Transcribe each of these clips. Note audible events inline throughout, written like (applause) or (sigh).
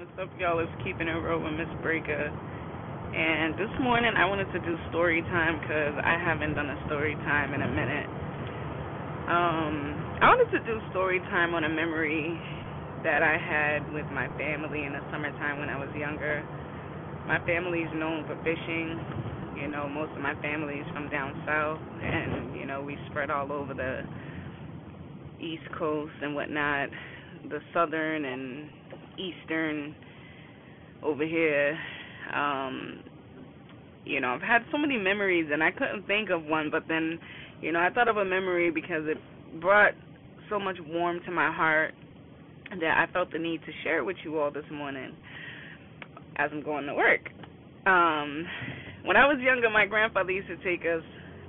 What's up, y'all? It's keeping it real with Miss Breaker. And this morning I wanted to do story time because I haven't done a story time in a minute. Um, I wanted to do story time on a memory that I had with my family in the summertime when I was younger. My family's known for fishing. You know, most of my family is from down south, and you know we spread all over the East Coast and whatnot, the southern and Eastern over here. Um, you know, I've had so many memories and I couldn't think of one, but then, you know, I thought of a memory because it brought so much warmth to my heart that I felt the need to share it with you all this morning as I'm going to work. Um, when I was younger, my grandfather used to take us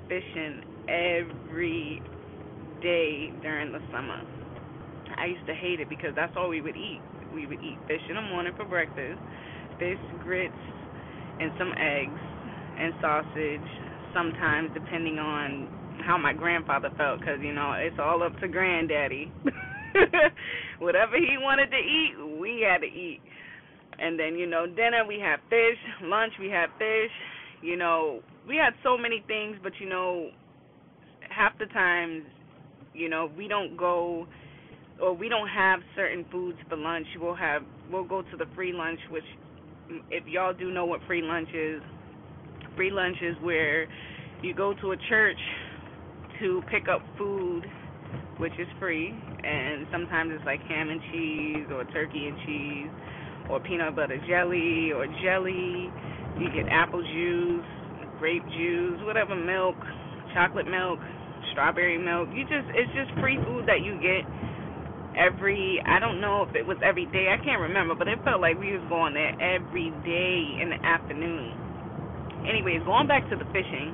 fishing every day during the summer. I used to hate it because that's all we would eat we would eat fish in the morning for breakfast, fish, grits, and some eggs and sausage. Sometimes, depending on how my grandfather felt, because you know it's all up to granddaddy. (laughs) Whatever he wanted to eat, we had to eat. And then you know dinner we had fish, lunch we had fish. You know we had so many things, but you know half the times, you know we don't go or we don't have certain foods for lunch, we'll have we'll go to the free lunch, which mm, if y'all do know what free lunch is, free lunch is where you go to a church to pick up food, which is free, and sometimes it's like ham and cheese or turkey and cheese or peanut butter jelly or jelly. You get apple juice, grape juice, whatever milk, chocolate milk, strawberry milk. You just it's just free food that you get every I don't know if it was every day, I can't remember, but it felt like we was going there every day in the afternoon. Anyways, going back to the fishing.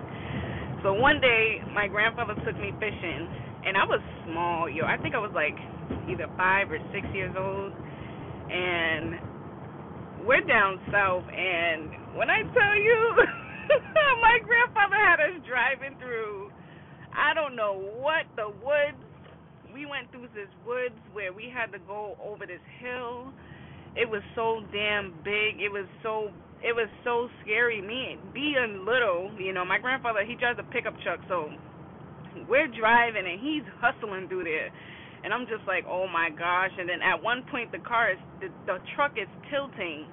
So one day my grandfather took me fishing and I was small, yo. I think I was like either five or six years old and we're down south and when I tell you (laughs) my grandfather had us driving through I don't know what the we went through this woods where we had to go over this hill. It was so damn big. It was so it was so scary. Me being little, you know, my grandfather he drives a pickup truck, so we're driving and he's hustling through there. And I'm just like, oh my gosh! And then at one point, the car is the, the truck is tilting,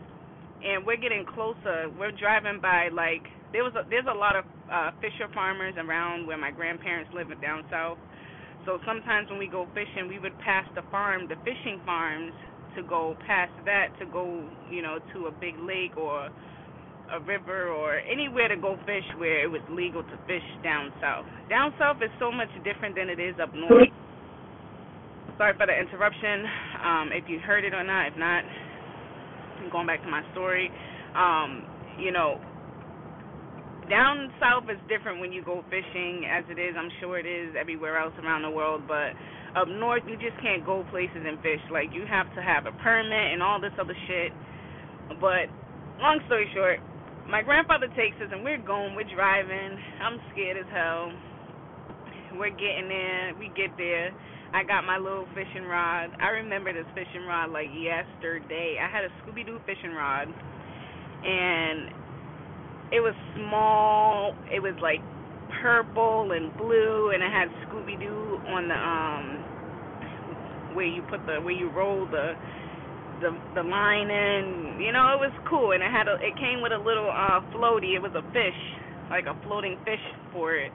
and we're getting closer. We're driving by like there was a, there's a lot of uh, fisher farmers around where my grandparents live down south. So sometimes when we go fishing, we would pass the farm, the fishing farms, to go past that to go, you know, to a big lake or a river or anywhere to go fish where it was legal to fish down south. Down south is so much different than it is up north. Sorry for the interruption. Um, if you heard it or not, if not, I'm going back to my story. Um, you know, down south is different when you go fishing as it is i'm sure it is everywhere else around the world but up north you just can't go places and fish. Like you have to have a permit and all this other shit. But long story short my grandfather takes us and we're going we're driving. I'm scared as hell. We're getting there we get there. I got my little fishing rod. I remember this fishing rod like yesterday. I had a scooby doo fishing rod. And it was small. It was like purple and blue, and it had Scooby Doo on the um where you put the where you roll the the the line in. You know, it was cool, and it had a it came with a little uh floaty. It was a fish, like a floating fish for it.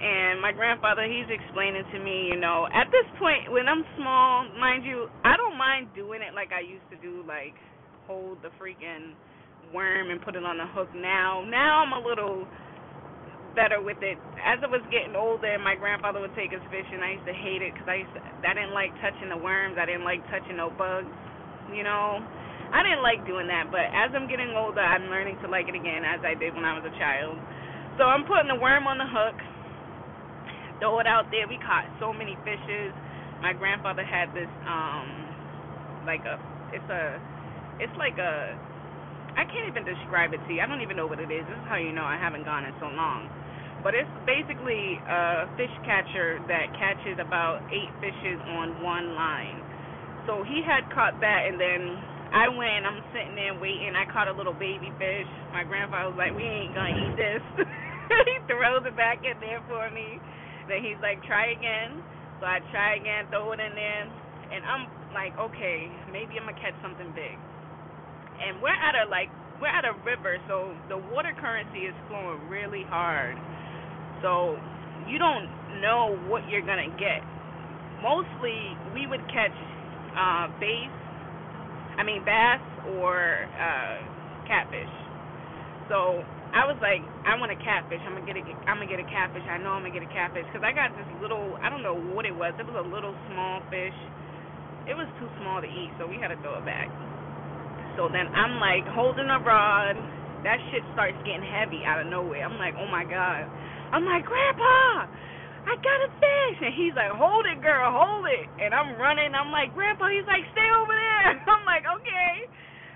And my grandfather, he's explaining to me, you know, at this point when I'm small, mind you, I don't mind doing it like I used to do, like hold the freaking worm and put it on the hook now. Now I'm a little better with it. As I was getting older, my grandfather would take us fishing. I used to hate it because I I didn't like touching the worms. I didn't like touching no bugs. You know, I didn't like doing that. But as I'm getting older, I'm learning to like it again, as I did when I was a child. So I'm putting the worm on the hook. Throw it out there. We caught so many fishes. My grandfather had this um like a it's a it's like a I can't even describe it to you. I don't even know what it is. This is how you know I haven't gone in so long. But it's basically a fish catcher that catches about eight fishes on one line. So he had caught that, and then I went. I'm sitting there waiting. I caught a little baby fish. My grandfather was like, "We ain't gonna eat this." (laughs) he throws it back in there for me. Then he's like, "Try again." So I try again, throw it in there, and I'm like, "Okay, maybe I'm gonna catch something big." And we're at a like we're at a river, so the water currency is flowing really hard. So you don't know what you're gonna get. Mostly, we would catch uh, bass I mean bass or uh catfish. So I was like, I want a catfish. I'm gonna get a, I'm gonna get a catfish. I know I'm gonna get a catfish because I got this little. I don't know what it was. It was a little small fish. It was too small to eat, so we had to throw it back. So then I'm like holding a rod. That shit starts getting heavy out of nowhere. I'm like, oh my god. I'm like, Grandpa, I got a fish. And he's like, hold it, girl, hold it. And I'm running. I'm like, Grandpa, he's like, stay over there. (laughs) I'm like, okay.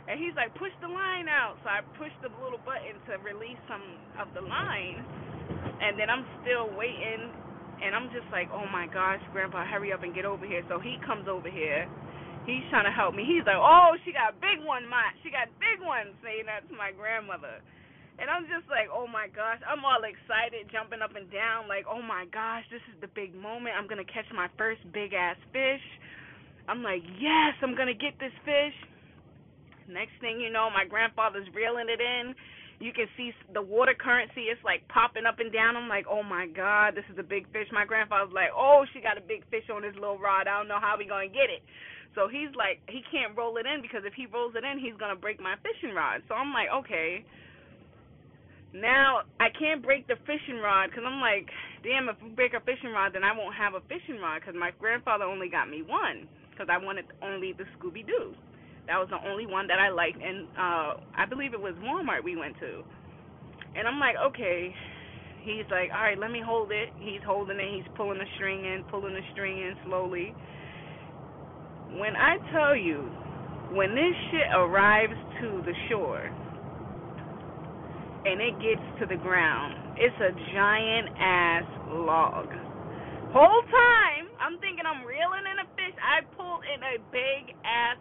And he's like, push the line out. So I push the little button to release some of the line. And then I'm still waiting. And I'm just like, oh my gosh, Grandpa, hurry up and get over here. So he comes over here. He's trying to help me. He's like, oh, she got big one, my, she got big one, saying that to my grandmother. And I'm just like, oh my gosh, I'm all excited, jumping up and down, like, oh my gosh, this is the big moment. I'm gonna catch my first big ass fish. I'm like, yes, I'm gonna get this fish. Next thing you know, my grandfather's reeling it in. You can see the water currency it's like popping up and down. I'm like, oh my god, this is a big fish. My grandfather's like, oh, she got a big fish on this little rod. I don't know how we gonna get it. So he's like, he can't roll it in because if he rolls it in, he's gonna break my fishing rod. So I'm like, okay now I can't break the fishing rod because I'm like, damn, if we break a fishing rod, then I won't have a fishing rod because my grandfather only got me one because I wanted only the Scooby Doo. That was the only one that I liked, and uh I believe it was Walmart we went to. And I'm like, okay. He's like, all right, let me hold it. He's holding it. He's pulling the string in, pulling the string in slowly. When I tell you, when this shit arrives to the shore, and it gets to the ground. It's a giant ass log. Whole time I'm thinking I'm reeling in a fish, I pulled in a big ass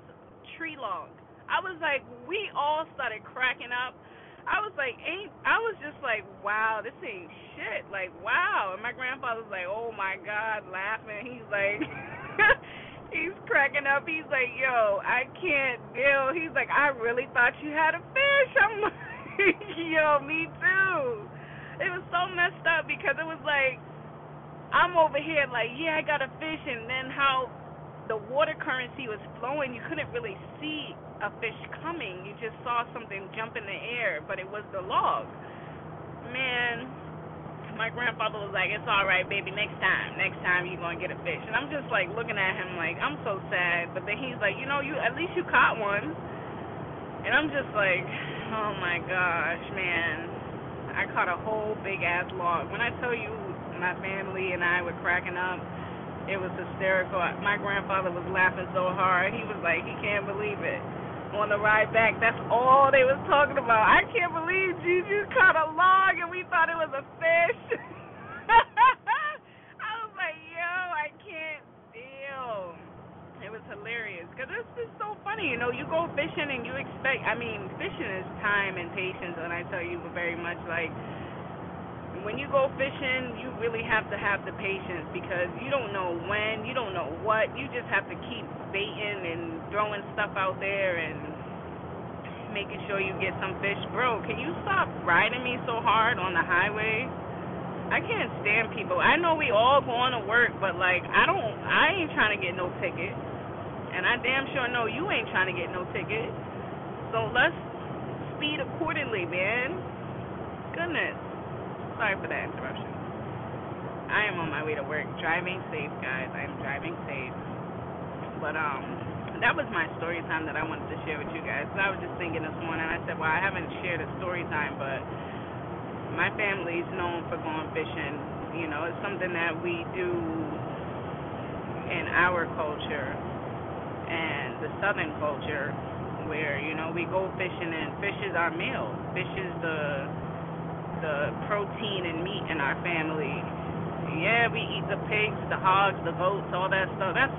tree log. I was like, we all started cracking up. I was like, ain't I was just like, wow, this ain't shit. Like, wow. And my grandfather was like, oh my god, laughing. He's like, (laughs) (laughs) he's cracking up. He's like, yo, I can't deal. He's like, I really thought you had a fish. I'm like. (laughs) Yo, me too. It was so messed up because it was like I'm over here like, yeah, I got a fish, and then how the water currency was flowing, you couldn't really see a fish coming. You just saw something jump in the air, but it was the log. Man, my grandfather was like, "It's all right, baby. Next time, next time you're gonna get a fish." And I'm just like looking at him like I'm so sad. But then he's like, "You know, you at least you caught one." And I'm just like, Oh my gosh, man. I caught a whole big ass log. When I tell you my family and I were cracking up, it was hysterical. My grandfather was laughing so hard. He was like, he can't believe it. On the ride back, that's all they was talking about. I can't believe Gigi caught a log and we thought it was a fish. (laughs) I was like, yo, I can't deal. It was hilarious because it's just so funny. You know, you go fishing and you expect. I mean, fishing is time and patience, and I tell you very much like when you go fishing, you really have to have the patience because you don't know when, you don't know what. You just have to keep baiting and throwing stuff out there and making sure you get some fish. Bro, can you stop riding me so hard on the highway? I can't stand people. I know we all going to work, but like I don't I ain't trying to get no ticket. And I damn sure know you ain't trying to get no ticket. So let's speed accordingly, man. Goodness. Sorry for that interruption. I am on my way to work. Driving safe, guys. I am driving safe. But um that was my story time that I wanted to share with you guys. So I was just thinking this morning, I said, Well, I haven't shared a story time, but my family's known for going fishing. You know, it's something that we do in our culture and the southern culture where you know we go fishing and fish is our meal fish is the the protein and meat in our family yeah we eat the pigs the hogs the goats all that stuff that's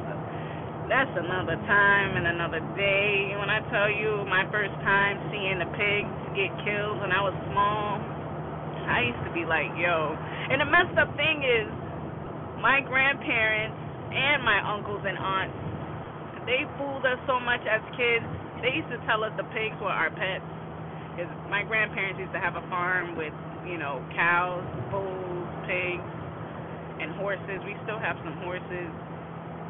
that's another time and another day. When I tell you my first time seeing the pigs get killed when I was small, I used to be like, yo. And the messed up thing is, my grandparents and my uncles and aunts, they fooled us so much as kids. They used to tell us the pigs were our pets. Cause my grandparents used to have a farm with, you know, cows, bulls, pigs, and horses. We still have some horses.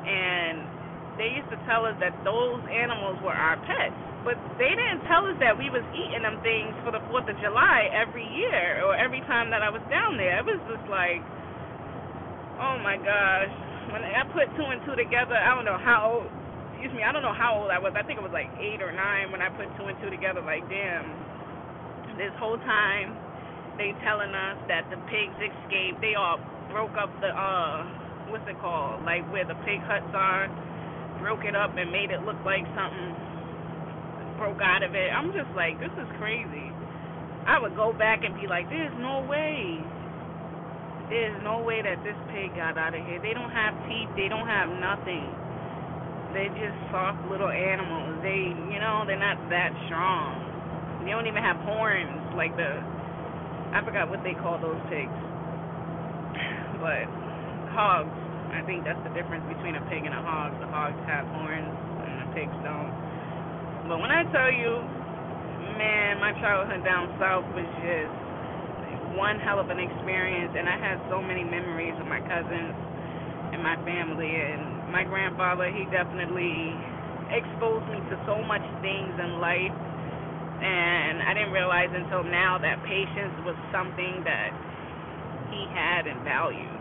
And they used to tell us that those animals were our pets, but they didn't tell us that we was eating them things for the Fourth of July every year or every time that I was down there. It was just like, oh my gosh. When I put two and two together, I don't know how old. Excuse me, I don't know how old I was. I think it was like eight or nine when I put two and two together. Like, damn, this whole time they telling us that the pigs escaped. They all broke up the uh, what's it called? Like where the pig huts are broke it up and made it look like something broke out of it. I'm just like, this is crazy. I would go back and be like, there's no way. There's no way that this pig got out of here. They don't have teeth. They don't have nothing. They're just soft little animals. They, you know, they're not that strong. They don't even have horns like the, I forgot what they call those pigs. (sighs) But hogs I think that's the difference between a pig and a hog. The hogs have horns and the pigs don't. But when I tell you, man, my childhood down south was just one hell of an experience, and I had so many memories of my cousins and my family. And my grandfather, he definitely exposed me to so much things in life. And I didn't realize until now that patience was something that he had and valued.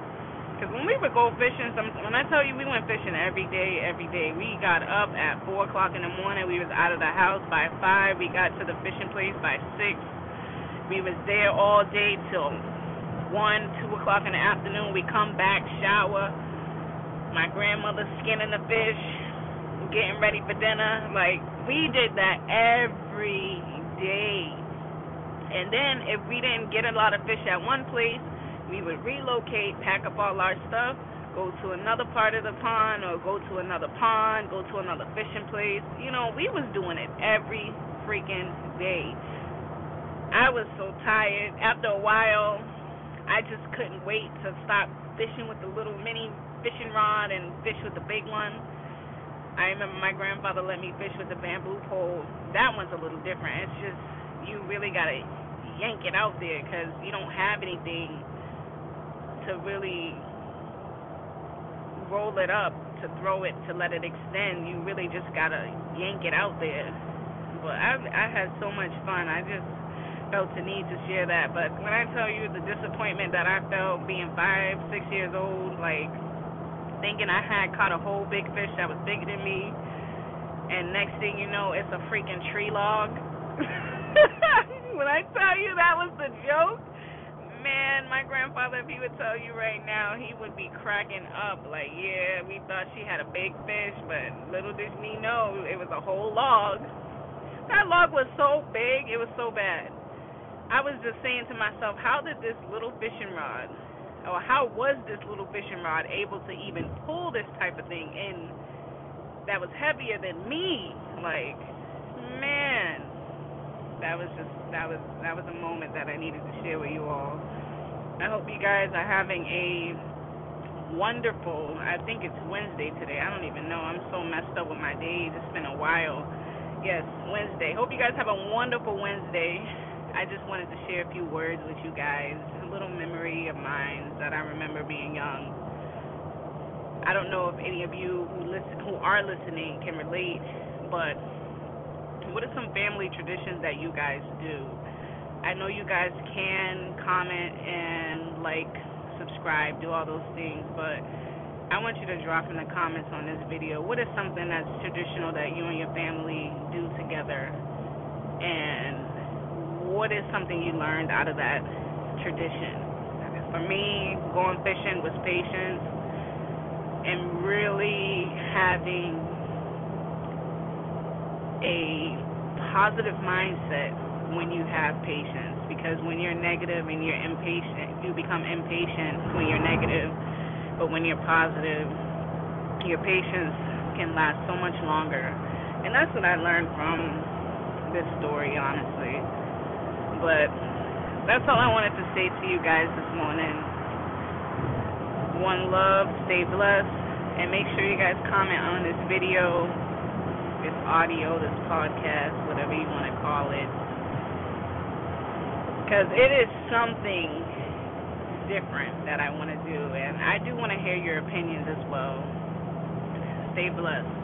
Because when we would go fishing, some, when I tell you we went fishing every day, every day, we got up at 4 o'clock in the morning. We was out of the house by 5. We got to the fishing place by 6. We was there all day till 1, 2 o'clock in the afternoon. We come back, shower. My grandmother skinning the fish, getting ready for dinner. Like, we did that every day. And then if we didn't get a lot of fish at one place, we would relocate, pack up all our stuff, go to another part of the pond or go to another pond, go to another fishing place. You know, we was doing it every freaking day. I was so tired. After a while, I just couldn't wait to stop fishing with the little mini fishing rod and fish with the big one. I remember my grandfather let me fish with the bamboo pole. That one's a little different. It's just you really gotta yank it out there because you don't have anything to really roll it up, to throw it, to let it extend. You really just gotta yank it out there. But I I had so much fun. I just felt the need to share that. But when I tell you the disappointment that I felt being five, six years old, like thinking I had caught a whole big fish that was bigger than me, and next thing you know, it's a freaking tree log. (laughs) when I tell you that was the joke, man, my grandfather, if he would tell you right now, he would be cracking up. Like, yeah, we thought she had a big fish, but little did we know it was a whole log. That log was so big, it was so bad. I was just saying to myself, how did this little fishing rod, or how was this little fishing rod able to even pull this type of thing in that was heavier than me? Like, man, that was just that was that was a moment that I needed to share with you all. I hope you guys are having a wonderful. I think it's Wednesday today. I don't even know. I'm so messed up with my days. It's been a while. Yes, Wednesday. Hope you guys have a wonderful Wednesday. I just wanted to share a few words with you guys, a little memory of mine that I remember being young. I don't know if any of you who listen who are listening can relate, but what are some family traditions that you guys do? I know you guys can comment and like, subscribe, do all those things, but I want you to drop in the comments on this video what is something that's traditional that you and your family do together, and what is something you learned out of that tradition? For me, going fishing was patience and really having a positive mindset when you have patience because when you're negative and you're impatient, you become impatient when you're negative. But when you're positive, your patience can last so much longer. And that's what I learned from this story, honestly. But that's all I wanted to say to you guys this morning. One love, stay blessed, and make sure you guys comment on this video, this audio, this podcast, whatever you want to call it. Because it is something different that I want to do, and I do want to hear your opinions as well. Stay blessed.